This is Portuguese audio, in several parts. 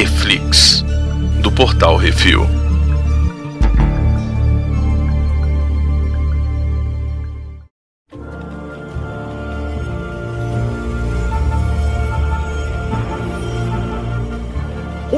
Reflix, do Portal Refil.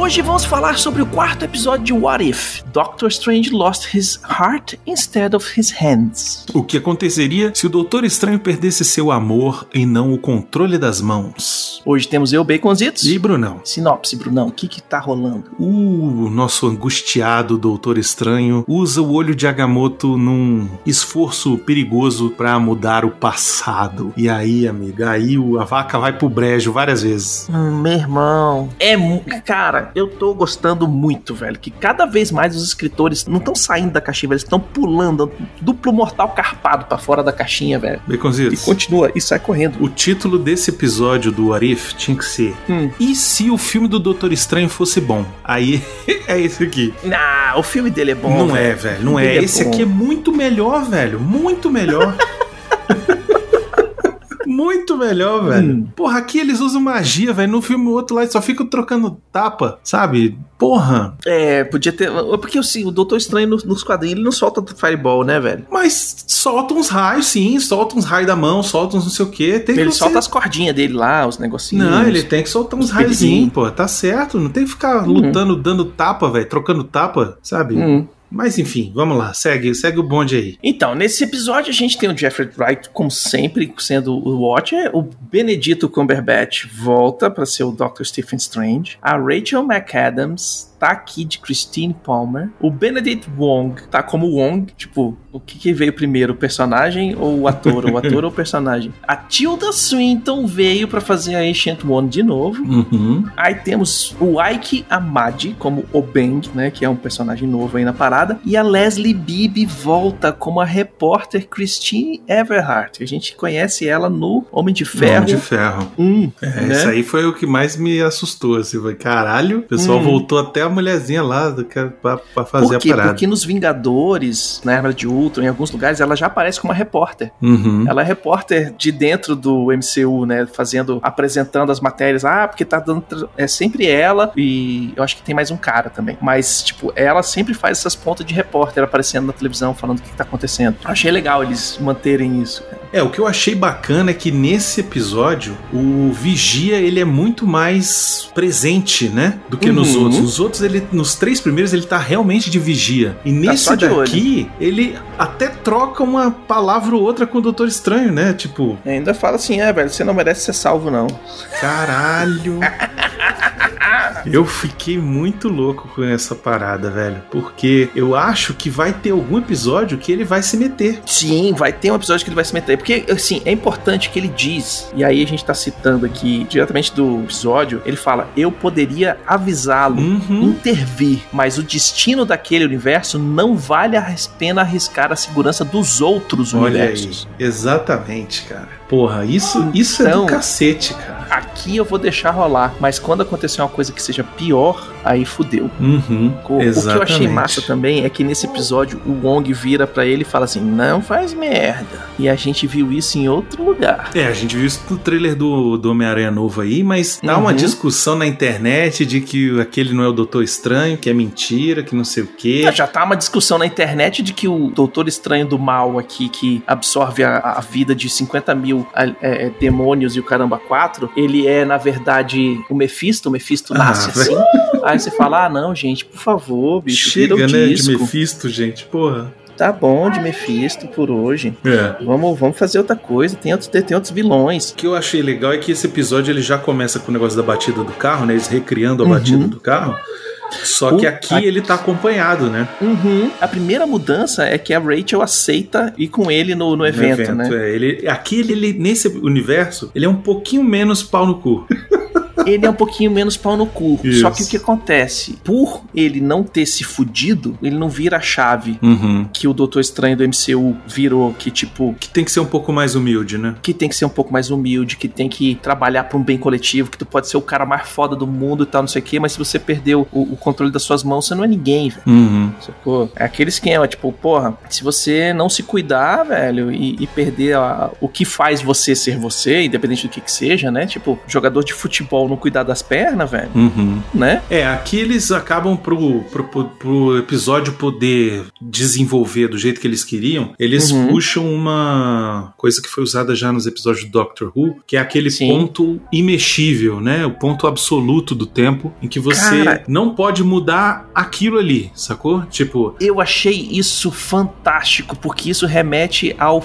Hoje vamos falar sobre o quarto episódio de What If? Doctor Strange lost his heart instead of his hands. O que aconteceria se o Doutor Estranho perdesse seu amor e não o controle das mãos? Hoje temos eu, Baconzitos. E Brunão? Sinopse, Brunão, o que que tá rolando? O nosso angustiado Doutor Estranho usa o olho de Agamotto num esforço perigoso para mudar o passado. E aí, amiga, aí a vaca vai pro brejo várias vezes. Hum, meu irmão. É, cara, eu tô gostando muito, velho, que cada vez mais os escritores não estão saindo da caixinha, velho, eles estão pulando duplo mortal carpado pra fora da caixinha, velho. E Baconzitos. continua, e sai correndo. O título desse episódio do Arif tinha que ser Hum. E se o filme do Doutor Estranho fosse bom? Aí é esse aqui. Ah, o filme dele é bom. não velho. é, velho, não é. É Esse aqui é muito melhor, velho. Muito melhor. Muito melhor, velho. Hum. Porra, aqui eles usam magia, velho. No filme o outro lá só ficam trocando tapa, sabe? Porra. É, podia ter. Porque assim, o Doutor Estranho nos, quadrinhos ele não solta Fireball, né, velho? Mas solta uns raios, sim. Solta uns raios da mão, solta uns não sei o quê. Tem Ele que solta ser- as cordinhas dele lá, os negocinhos. Não, ele tem que soltar uns Os raiozinhos, pô. Tá certo. Não tem que ficar Uhum. lutando, dando tapa, velho. Trocando tapa, sabe? Hum. Mas enfim, vamos lá. Segue, segue o bonde aí. Então, nesse episódio a gente tem o Jeffrey Wright, como sempre, sendo o Watcher. O Benedito Cumberbatch volta para ser o Dr. Stephen Strange. A Rachel McAdams tá aqui de Christine Palmer. O Benedict Wong tá como Wong, tipo, o que, que veio primeiro, o personagem ou o ator? o ator ou o personagem? A Tilda Swinton veio para fazer a Ancient One de novo. Uhum. Aí temos o Ike Amadi como o Bang, né, que é um personagem novo aí na parada, e a Leslie Bibb volta como a repórter Christine Everhart. A gente conhece ela no Homem de Ferro Homem de ferro. 1, É, né? Isso aí foi o que mais me assustou. Assim, foi, caralho, o pessoal Hum. voltou até a mulherzinha lá do que- pra, pra fazer Por quê? a parada. Porque nos Vingadores, na Era de Ultron, em alguns lugares, ela já aparece como uma repórter. Uhum. Ela é repórter de dentro do MCU, né? Fazendo, apresentando as matérias. Ah, porque tá dando. É sempre ela e eu acho que tem mais um cara também. Mas, tipo, ela sempre faz essas pontas de repórter aparecendo na televisão, falando o que, que tá acontecendo. Eu achei legal eles manterem isso, cara. É, o que eu achei bacana é que nesse episódio o Vigia ele é muito mais presente, né? Do que nos Uhum. outros. Os outros, ele, nos três primeiros, ele tá realmente de vigia. E nesse só de daqui, ele até troca uma palavra ou outra com o Doutor Estranho, né? Tipo, E ainda fala assim: é, velho, você não merece ser salvo, não. Caralho. Eu fiquei muito louco com essa parada, velho. Porque eu acho que vai ter algum episódio que ele vai se meter. Sim, vai ter um episódio que ele vai se meter. Porque, assim, é importante que ele diz, e aí a gente tá citando aqui diretamente do episódio, ele fala: Eu poderia avisá-lo, Uhum. intervir, mas o destino daquele universo não vale a pena arriscar a segurança dos outros Olha aí. universos. Exatamente, cara. Porra, isso, isso é Então- do cacete, cara. Aqui eu vou deixar rolar, mas quando acontecer uma coisa que seja pior, aí fudeu. Uhum. O, o que eu achei massa também é que nesse episódio o Wong vira pra ele e fala assim: Não faz merda. E a gente viu isso em outro lugar. É, a gente viu isso no trailer do, do Homem-Aranha novo aí, mas dá uma Uhum. discussão na internet de que aquele não é o Doutor Estranho, que é mentira, que não sei o quê. Já tá uma discussão na internet de que o Doutor Estranho do Mal aqui, que absorve a, a vida de 50 mil é, é, demônios e o caramba 4, ele é, na verdade, o Mephisto. O Mephisto Ah, nasce assim. Aí você fala: ah, não, gente, por favor, bicho, Chega, vira o né, de disco. Mephisto, gente, porra. Tá bom de Mephisto por hoje. É. Vamos, vamos fazer outra coisa. Tem outros, tem outros vilões. O que eu achei legal é que esse episódio ele já começa com o negócio da batida do carro, né? Eles recriando a Uhum. batida do carro. Só que aqui ele tá acompanhado, né? Uhum. A primeira mudança é que a Rachel aceita ir com ele no, no evento, né? é. Ele, aqui ele, ele- nesse universo, ele é um pouquinho menos pau no cu. Ele é um pouquinho menos pau no cu. Isso. Só que o que acontece? Por ele não ter se fudido, ele não vira a chave Uhum. que o Doutor Estranho do MCU virou, que tipo. Que tem que ser um pouco mais humilde, né? Que tem que ser um pouco mais humilde, que tem que trabalhar para um bem coletivo, que tu pode ser o cara mais foda do mundo e tal, não sei o quê, mas se você perdeu o, o controle das suas mãos, você não é ninguém, velho. Uhum. Sacou? É aquele esquema, tipo, porra, se você não se cuidar, velho, e, e perder a- o que faz você ser você, independente do que que seja, né? Tipo, jogador de futebol não cuidar das pernas, velho, Uhum. né? É, aqui eles acabam pro, pro, pro, pro episódio poder desenvolver do jeito que eles queriam, eles Uhum. puxam uma coisa que foi usada já nos episódios do Doctor Who, que é aquele Sim. ponto imexível, né? O ponto absoluto do tempo, em que você Cara. não pode mudar aquilo ali, sacou? Tipo, Eu achei isso fantástico, porque isso remete ao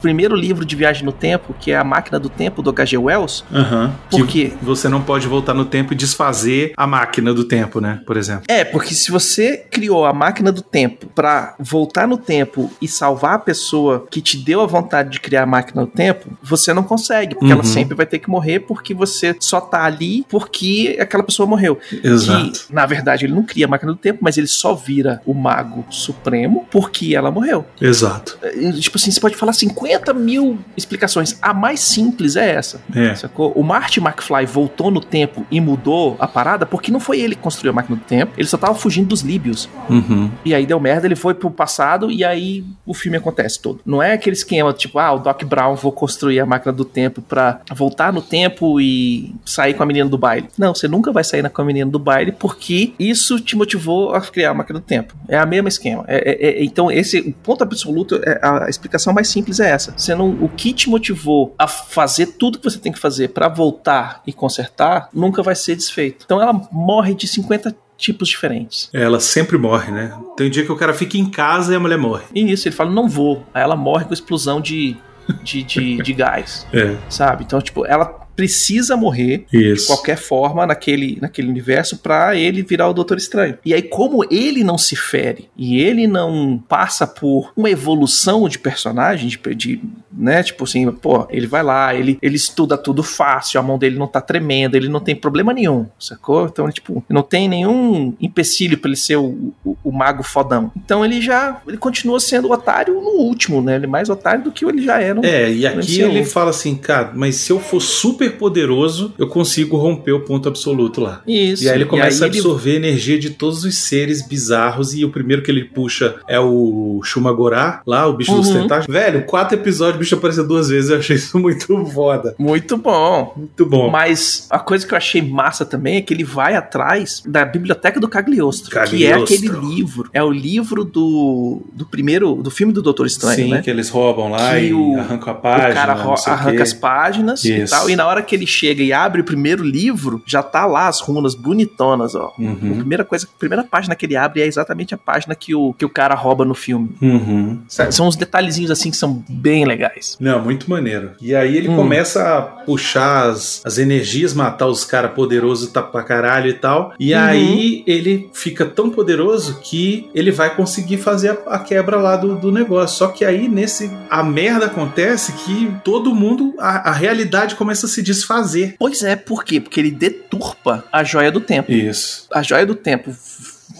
primeiro livro de Viagem no Tempo, que é A Máquina do Tempo, do H.G. Wells. aham, Por que quê? você não pode voltar no tempo e desfazer a máquina do tempo, né? Por exemplo. É, porque se você criou a máquina do tempo pra voltar no tempo e salvar a pessoa que te deu a vontade de criar a máquina do tempo, você não consegue, porque ela Uhum. sempre vai ter que morrer porque você só tá ali porque aquela pessoa morreu. Exato. Que, na verdade, ele não cria a máquina do tempo, mas ele só vira o mago supremo porque ela morreu. Exato. É, Tipo assim, você pode falar 50 mil explicações. A mais simples é essa. É. Sacou? O Marty McFly voltou no tempo e mudou a parada porque não foi ele que construiu a máquina do tempo. Ele só tava fugindo dos líbios. Uhum. E aí deu merda, ele foi pro passado e aí o filme acontece todo. Não é aquele esquema tipo, ah, o Doc Brown vou construir a máquina do tempo pra voltar no tempo e sair com a menina do baile. Não, você nunca vai sair com a menina do baile porque isso te motivou a criar a máquina do tempo. É a mesma esquema. É- é- é- então, esse o ponto absoluto, é, a explicação mais simples é essa. Você não, o que te motivou a fazer tudo que você tem que fazer pra voltar e consertar nunca vai ser desfeito. Então ela morre de 50 tipos diferentes. Ela sempre morre, né? Tem um dia que o cara fica em casa e a mulher morre. E isso, ele fala, não vou. Aí ela morre com explosão de, de, de, de gás, É, sabe? Então, tipo, ela precisa morrer isso. de qualquer forma naquele, naquele universo pra ele virar o Doutor Estranho. E aí, como ele não se fere e ele não passa por uma evolução de personagem, de, de né? Tipo assim, pô, ele vai lá, ele, ele estuda tudo fácil, a mão dele não tá tremenda, ele não tem problema nenhum, sacou? Então, tipo, não tem nenhum empecilho pra ele ser o, o, o mago fodão. Então ele já, ele continua sendo o otário no último, né? Ele é mais otário do que ele já no, É, e aqui ele fala assim, cara, mas se eu for super poderoso, eu consigo romper o ponto absoluto lá. Isso. E aí ele começa a ele- absorver a energia de todos os seres bizarros. E o primeiro que ele puxa é o Shumagorá, lá, o bicho dos Uhum. tentáculos. Velho, quatro episódios, o bicho apareceu duas vezes. Eu achei isso muito foda. Muito bom. Muito bom. Mas a coisa que eu achei massa também é que ele vai atrás da biblioteca do Cagliostro, que é Cagliostro. aquele livro. É o livro do, do primeiro, do filme do Doutor Estranho, Sim, né? que eles roubam lá Que e o- arrancam a O página. cara o arranca quê. as páginas e Isso. tal, e na hora que ele chega e abre o primeiro livro, já tá lá as runas bonitonas, ó. A Uhum. primeira coisa, a primeira página que ele abre é exatamente a página que o, que o cara rouba no filme. Uhum. São uns detalhezinhos assim que são bem legais. Não, muito maneiro. E aí ele Hum. começa a puxar as, as energias, matar os caras poderosos tá pra caralho e tal. E Uhum. aí ele fica tão poderoso que ele vai conseguir fazer a, a quebra lá do, do negócio. Só que aí nesse. A merda acontece que todo mundo. A, a realidade começa a se desfazer. Pois é, por quê? Porque ele deturpa a joia do tempo. Isso. a joia do tempo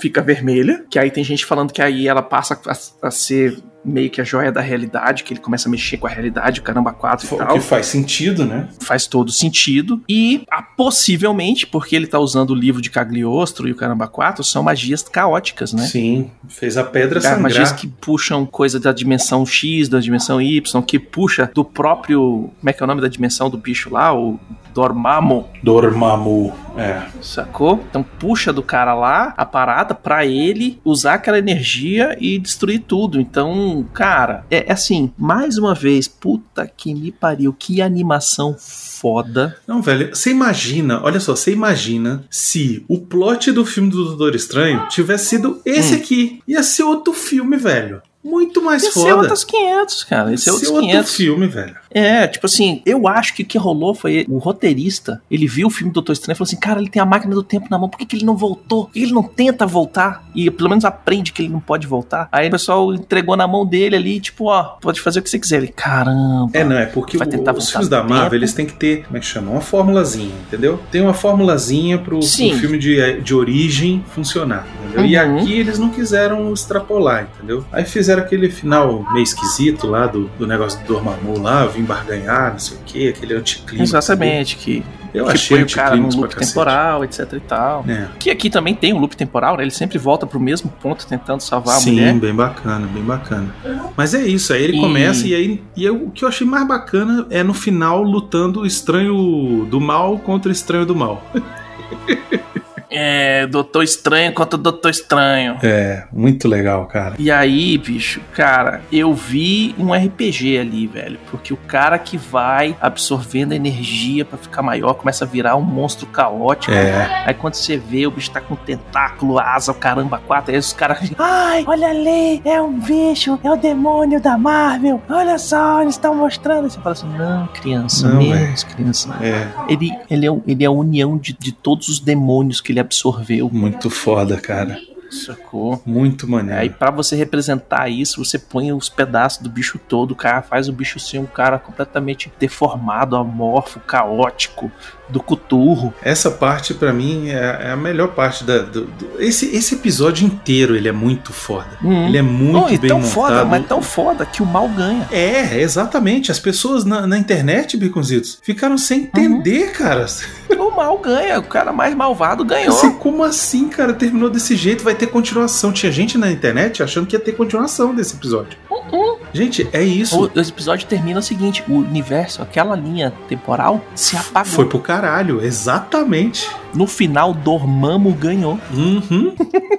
fica vermelha, que aí tem gente falando que aí ela passa a, a ser meio que a joia da realidade, que ele começa a mexer com a realidade, o caramba 4 e O tal. que faz sentido, né? Faz todo sentido. E ah, possivelmente, porque ele tá usando o livro de Cagliostro e o caramba 4, são magias caóticas, né? Sim. Fez a pedra É, sangrar. magias que puxam coisa da dimensão X, da dimensão Y, que puxa do próprio. Como é que é o nome da dimensão do bicho lá? O Dormammu. Dormammu. É. Sacou? Então puxa do cara lá a parada pra ele usar aquela energia e destruir tudo. Então, cara, é, é assim, mais uma vez, puta que me pariu, que animação foda. Não, velho, você imagina, olha só, você imagina se o plot do filme do Doutor Estranho tivesse sido esse Hum. aqui. Ia ser outro filme, velho. Muito mais Esse é foda. outros 500, cara. Esse é Ia outros outro 500. filme, velho. É, tipo assim, eu acho que o que rolou foi o roteirista. Ele viu o filme do Doutor Estranho e falou assim: Cara, ele tem a máquina do tempo na mão, por que, que ele não voltou? Por que ele não tenta voltar? E pelo menos aprende que ele não pode voltar. Aí o pessoal entregou na mão dele ali, tipo, ó, pode fazer o que você quiser. Ele, caramba. É, não, é porque Vai o- tentar os voltar filmes da Marvel, tempo. eles têm que ter, como é que chama? Uma formulazinha, entendeu? Tem uma formulazinha pro, pro filme de, de origem funcionar, entendeu? entendeu? E Uhum. aqui eles não quiseram extrapolar, entendeu? Aí fizeram aquele final meio esquisito lá do, do negócio do Dormammu lá, vim barganhar, não sei o que, aquele anticlímax. Exatamente, que. Eu que achei o cara num pra loop temporal, etc e tal. É. Que aqui também tem um loop temporal, né? Ele sempre volta pro mesmo ponto tentando salvar a Sim, mulher. bem bacana, bem bacana. Mas é isso, aí ele E- começa e aí e eu- o que eu achei mais bacana é no final lutando o estranho do mal contra o estranho do mal. É, Doutor Estranho contra o Doutor Estranho. É, muito legal, cara. E aí, bicho, cara, eu vi um RPG ali, velho. Porque o cara que vai absorvendo energia pra ficar maior começa a virar um monstro caótico. É. Aí quando você vê, o bicho tá com tentáculo, asa, o caramba, quatro. Aí os caras. Ai, olha ali, é um bicho, é o demônio da Marvel. Olha só, eles estão mostrando. Aí você fala assim: não, criança, Não, menos criança. É, Ele, ele, é, ele é a união de, de todos os demônios que ele absorveu. muito foda, cara. Sacou? Muito maneiro. Aí pra você representar isso, você põe os pedaços do bicho todo, o cara faz o bicho ser um cara completamente deformado, amorfo, caótico, do cuturro. Essa parte, pra mim, é, é a melhor parte da. Do, do- esse, esse episódio inteiro ele é muito foda. Hum. Ele é muito Não, bem tão montado. foda, mas tão foda que o mal ganha. É, exatamente. As pessoas na, na internet, Biconzitos, ficaram sem Uhum. entender, cara. O mal ganha, o cara mais malvado ganhou. Assim, como assim, cara? Terminou desse jeito, vai ter continuação. Tinha gente na internet achando que ia ter continuação desse episódio. Gente, é isso. O, esse episódio termina o seguinte: o universo, aquela linha temporal, se apagou. Foi pro caralho, exatamente. No final, Dormammu ganhou. Uhum.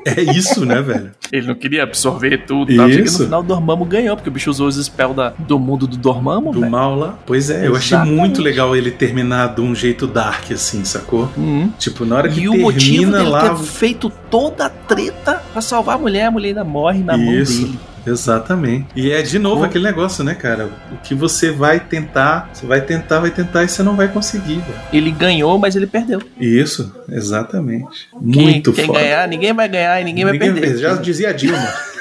É isso, né, velho? Ele não queria absorver tudo, tal, Isso. no final, Dormammu ganhou, porque o bicho usou os spells da, do mundo do Dormammu, Do velho. mal lá. Pois é, eu achei muito legal ele terminar de um jeito dark, assim, sacou? Uhum. Tipo, na hora que E o motivo termina dele lá. ter feito toda a treta pra salvar a mulher, a mulher ainda morre na Isso. mão dele. Exatamente. E é de novo aquele negócio, né, cara? O que você vai tentar, você vai tentar, vai tentar e você não vai conseguir, velho. Ele ganhou, mas ele perdeu. Isso, exatamente. Quem- Muito quem foda. ganhar, ninguém vai ganhar e ninguém, vai perder. Já dizia a Dilma.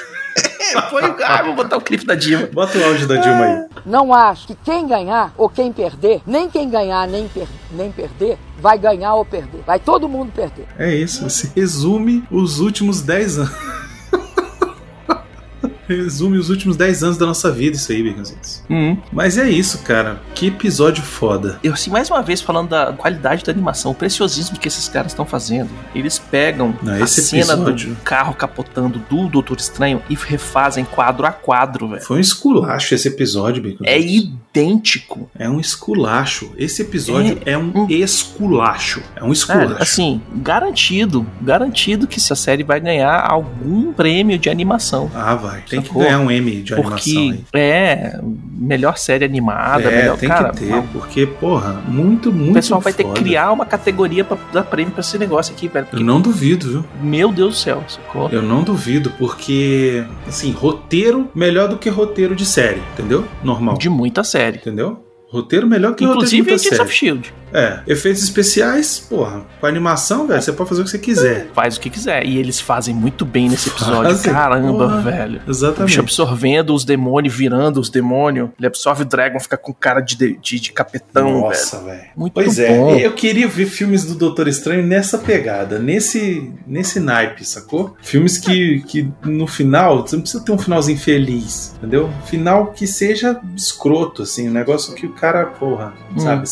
Foi o ah, vou botar o clipe da Dilma. Bota o áudio da Dilma aí. Não acho que quem ganhar ou quem perder, nem quem ganhar nem, per- nem perder, vai ganhar ou perder. Vai todo mundo perder. É isso, você resume os últimos 10 anos. Resume os últimos 10 anos da nossa vida, isso aí, Baconzitos. Uhum. Mas é isso, cara. Que episódio foda. Eu, assim, mais uma vez, falando da qualidade da animação, o preciosismo que esses caras estão fazendo. Eles pegam Não, a cena episódio- do carro capotando do Doutor Estranho e refazem quadro a quadro, velho. Foi um esculacho esse episódio, Baconzitos. É idêntico. É um esculacho. Esse episódio é, um esculacho. É um esculacho. Cara, assim, garantido, garantido que essa série vai ganhar algum prêmio de animação. Ah, vai. Tem Sacou? que ganhar um M de animação Porque aí. é melhor série animada, É, melhor tem cara. que ter, porque, porra, muito, muito o pessoal vai ter que criar uma categoria pra dar prêmio pra esse negócio aqui, velho. Eu não duvido, viu? meu Deus do céu, sacou? Eu não duvido, porque, assim, roteiro melhor do que roteiro de série, entendeu? Normal. De muita série. Entendeu? Roteiro melhor que Inclusive roteiro de muita série. Shield. É, efeitos especiais, porra, com animação, velho, você pode fazer o que você quiser. Faz o que quiser. E eles fazem muito bem nesse episódio. Fazem, Caramba, porra. velho. O bicho Exatamente. absorvendo os demônios, virando os demônios. Ele absorve o Dragon, fica com cara de, de, de capetão. Nossa, velho. Muito Pois bom. é, eu queria ver filmes do Doutor Estranho nessa pegada, nesse nesse naipe, sacou? Filmes que, que no final, você não precisa ter um finalzinho feliz, entendeu? Final que seja escroto, assim, um negócio que o cara, porra, Hum. sabe,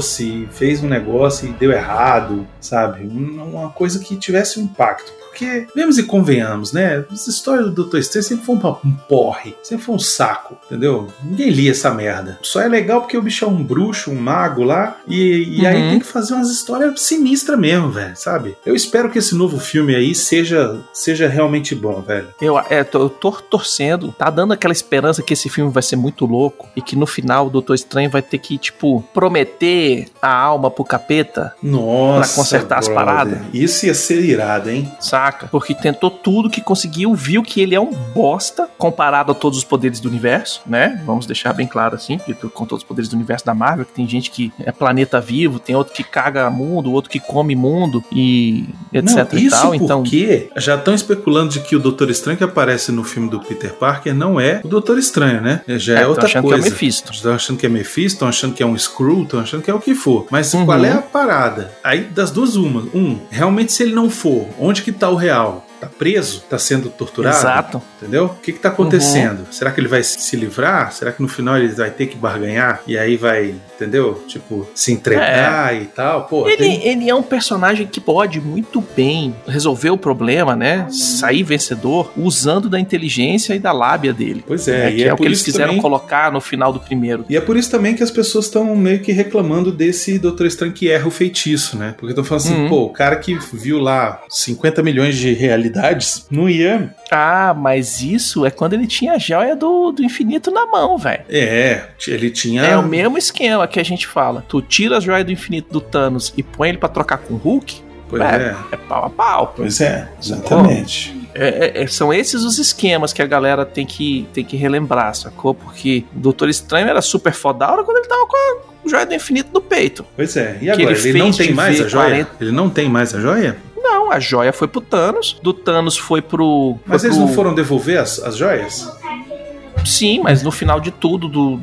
sacrificou-se, fez um negócio e deu errado, sabe? Um- Uma coisa que tivesse um impacto. Porque, vemos e convenhamos, né? Essa história do Doutor Estranho sempre foi um, porre, sempre foi um saco, entendeu? Ninguém lia essa merda. Só é legal porque o bicho é um bruxo, um mago lá, e, e aí Uhum. tem que fazer umas histórias sinistras mesmo, velho, sabe? Eu espero que esse novo filme aí seja, seja realmente bom, velho. Eu, é, tô, eu tô torcendo, tá dando aquela esperança que esse filme vai ser muito louco e que no final o Doutor Estranho vai ter que, tipo, prometer a alma pro capeta, Nossa. Pra consertar as brother. paradas? Isso ia ser irado, hein? Saca? Porque tentou tudo que conseguiu, viu que ele é um bosta comparado a todos os poderes do universo, né? Vamos deixar bem claro assim, que com todos os poderes do universo da Marvel, que tem gente que é planeta vivo, tem outro que caga mundo, outro que come mundo e etc Não, e isso tal. Então, porque já estão especulando de que o Doutor Estranho que aparece no filme do Peter Parker não é o Doutor Estranho, né? Já é, É, outra achando que é o coisa. Mephisto. Estão achando que é Mephisto, estão achando que é um Screw, estão achando que é o que for. Mas Uhum. qual é a parada? Aí, das duas, uma. Um, realmente, se ele não for, onde que tá real? Tá preso? Tá sendo torturado? Exato. Entendeu? O que que tá acontecendo? Será que ele vai se livrar? Será que no final ele vai ter que barganhar? E aí vai, entendeu? Tipo, se entregar e tal? Pô, Ele, tem- ele é um personagem que pode muito bem resolver o problema, né? Sair vencedor usando da inteligência e da lábia dele. Pois é, né? e Que é, é, o que eles quiseram também... colocar no final do primeiro. E é por isso também que as pessoas estão meio que reclamando desse Doutor Estranho que erra o feitiço, né? Porque estão falando assim, Uhum. pô, o cara que viu lá 50 milhões de realidades não ia. Ah, mas isso é quando ele tinha a joia do, do infinito na mão, velho. É, ele tinha. É o mesmo esquema que a gente fala. Tu tira a joia do infinito do Thanos e põe ele pra trocar com o Hulk, Pois é, é. é pau a pau. Pois é, exatamente. É, é, é, são esses os esquemas que a galera tem que, tem que relembrar, sacou? Porque o Doutor Estranho era super fodaura quando ele tava com a joia do infinito no peito. Pois é. E agora, ele ele, não tem mais a joia? 40. Ele não tem mais a joia? Não, a joia foi pro Thanos, do Thanos foi pro. Mas foi eles pro- não foram devolver as, as joias? Sim, mas no final de tudo, do,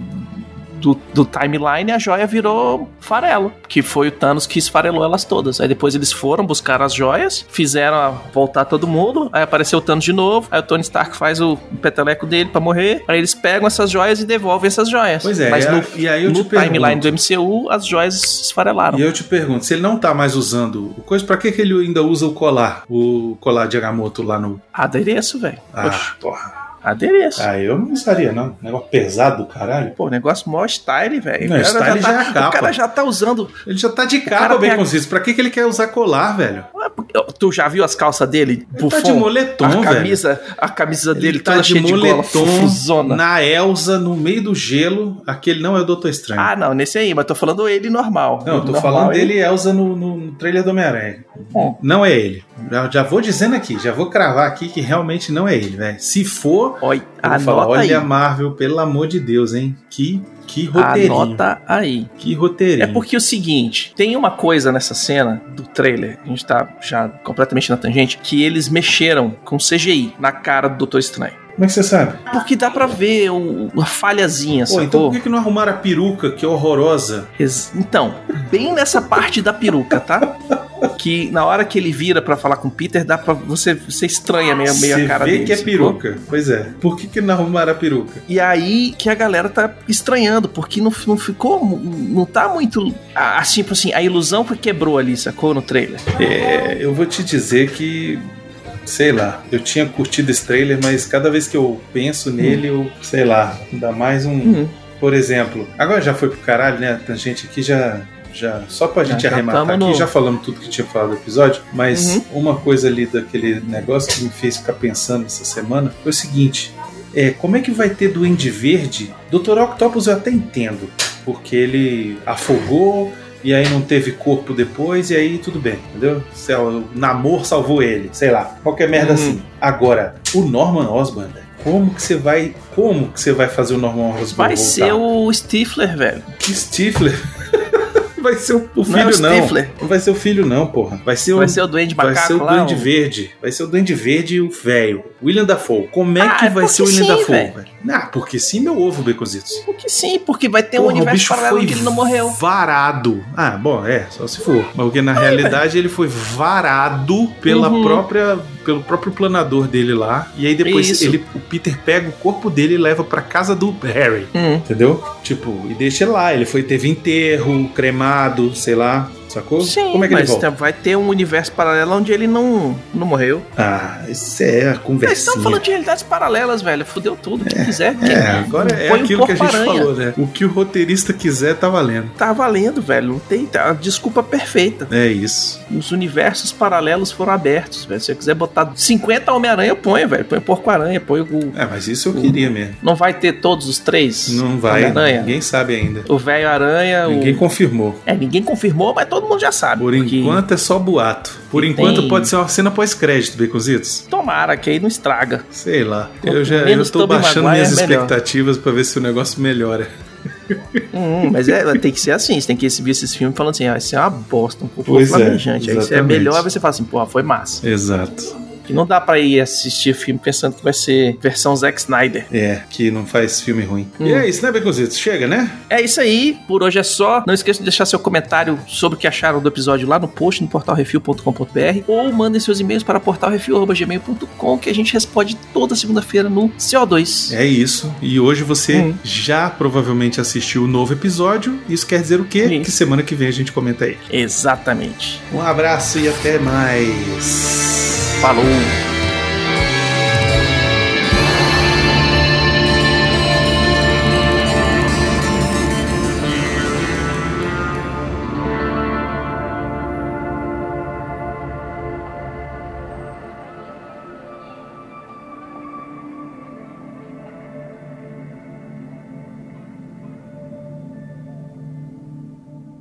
do, do timeline, a joia virou farelo. Que foi o Thanos que esfarelou elas todas. Aí depois eles foram buscar as joias, fizeram voltar todo mundo. Aí apareceu o Thanos de novo. Aí o Tony Stark faz o peteleco dele pra morrer. Aí eles pegam essas joias e devolvem essas joias. Pois é, mas e no, e aí eu no timeline do MCU, as joias esfarelaram. E eu te pergunto, se ele não tá mais usando o coisa, pra que, que ele ainda usa o colar? O colar de Agamotto lá no. Adereço, velho. Ah, Oxe, porra. Adereço. Ah, eu não usaria, não. Negócio pesado do caralho. Pô, negócio mó style, velho. Não, já é a tá, capa. O cara já tá usando Ele já tá de cara capa, tem a- Baconzitos. Pra que, que ele quer usar colar, velho? Tu já viu as calças dele? Ele tá de moletom, a velho. camisa, A camisa dele Ele tá toda de cheia de gola, moletom fufuzona. na Elsa, no meio do gelo. Aquele não é o Doutor Estranho. Ah, não, nesse aí, mas tô falando ele normal. não, eu tô normal, falando ele- dele Elsa no, no, no trailer do Homem-Aranha. Não é ele. Já, já vou dizendo aqui, já vou cravar aqui que realmente não é ele, velho. Se for, Oi, vou falar, anota aí. olha Marvel, pelo amor de Deus, hein? Que, que roteirinho. Anota aí. Que roteirinho. É porque é o seguinte, tem uma coisa nessa cena do trailer, a gente tá já completamente na tangente, que eles mexeram com CGI na cara do Doutor Estranho. Como é que você sabe? Porque dá pra ver o, a falhazinha, Pô, então sacou? por que, que não arrumaram a peruca, que é horrorosa? Ex- Então, bem nessa parte da peruca, tá? Que na hora que ele vira pra falar com o Peter, dá pra você, você estranha meio, meio Você a cara vê dele. que é peruca. Pois é. Por que, que não arrumaram a peruca? E aí que a galera tá estranhando, porque não, não ficou, não tá muito assim, tipo assim, a ilusão que quebrou ali, sacou no trailer. É, eu vou te dizer que. Sei lá, eu tinha curtido esse trailer, mas cada vez que eu penso nele, eu, sei lá, dá mais um. Hum. Por exemplo, agora já foi pro caralho, né? A gente aqui já. Já só pra Já- gente arrematar aqui, no- já falamos tudo que tinha falado no episódio, mas Uhum. uma coisa ali daquele negócio que me fez ficar pensando essa semana foi o seguinte: é, como é que vai ter Duende Verde? Dr. Octopus eu até entendo, porque ele afogou. E aí não teve corpo depois, e aí tudo bem, entendeu? Sei lá, O namor salvou ele, sei lá, qualquer merda Uhum. assim. Agora, o Norman Osborn, como que você vai. Como que você vai fazer o Norman Osborn? Vai voltar? ser o Stifler, velho. Que Stifler? vai ser o, o Não é o filho, não. Vai ser o filho, não, porra. Vai ser o. Vai ser o Duende vai Macaco ser o. Duende Verde. Vai ser o Duende Verde e o velho. William Dafoe. Como é Ah, que é vai ser o William sim, Dafoe, velho. velho? Ah, porque sim, meu ovo, Becositos. Porque sim, porque vai ter um Porra, o universo bicho paralelo foi onde ele não morreu. varado. Ah, bom, é, só se for. Mas porque na realidade ele foi varado pela Uhum. própria, pelo próprio planador dele lá. E aí depois Isso. ele, o Peter pega o corpo dele e leva pra casa do Harry. Hum. Entendeu? Tipo, e deixa ele lá. Ele foi, teve enterro, cremado, sei lá. Sacou? Sim, Como é que ele mas volta? vai ter um universo paralelo onde ele não, não morreu. Ah, isso é a Eles conversinha. estão falando de realidades paralelas, velho. Fudeu tudo. Quem quiser, quem É, agora é aquilo que a gente porco-aranha. falou, né? O que o roteirista quiser tá valendo. Tá valendo, velho. Não tem tá, a desculpa perfeita. É isso. Os universos paralelos foram abertos, velho. Se você quiser botar 50 Homem-Aranha, põe, velho. Põe Porco-Aranha, põe o. É, mas isso eu queria mesmo. Não vai ter todos os três? Não vai, Homem-Aranha? ninguém sabe ainda. O velho Aranha. Ninguém o... confirmou. É, ninguém confirmou, mas todo mundo já sabe. Por porque enquanto é só boato. Por que enquanto tem- pode ser uma cena pós-crédito, Baconzitos. Tomara, que aí não estraga. Sei lá. Quanto Eu já eu tô baixando Maguire, minhas melhor. expectativas pra ver se o negócio melhora. Hum, mas é, tem que ser assim, você tem que ver esses filmes falando assim, ah, isso é uma bosta, um pouco Pois é, flamejante. Aí é melhor, você fala assim, porra, foi massa. Exato. Que não dá pra ir assistir filme pensando que vai ser versão Zack Snyder. É, que não faz filme ruim. Hum. E é isso, né, Beconzitos? Chega, né? É isso aí, por hoje é só. Não esqueça de deixar seu comentário sobre o que acharam do episódio lá no post no portalrefil.com.br ou mandem seus e-mails para portalrefil.gmail.com que a gente responde toda segunda-feira no CO2. É isso. E hoje você Hum. já provavelmente assistiu o novo episódio. Isso quer dizer o quê? Isso. Que semana que vem a gente comenta aí. Exatamente. Um abraço e até mais. Falou!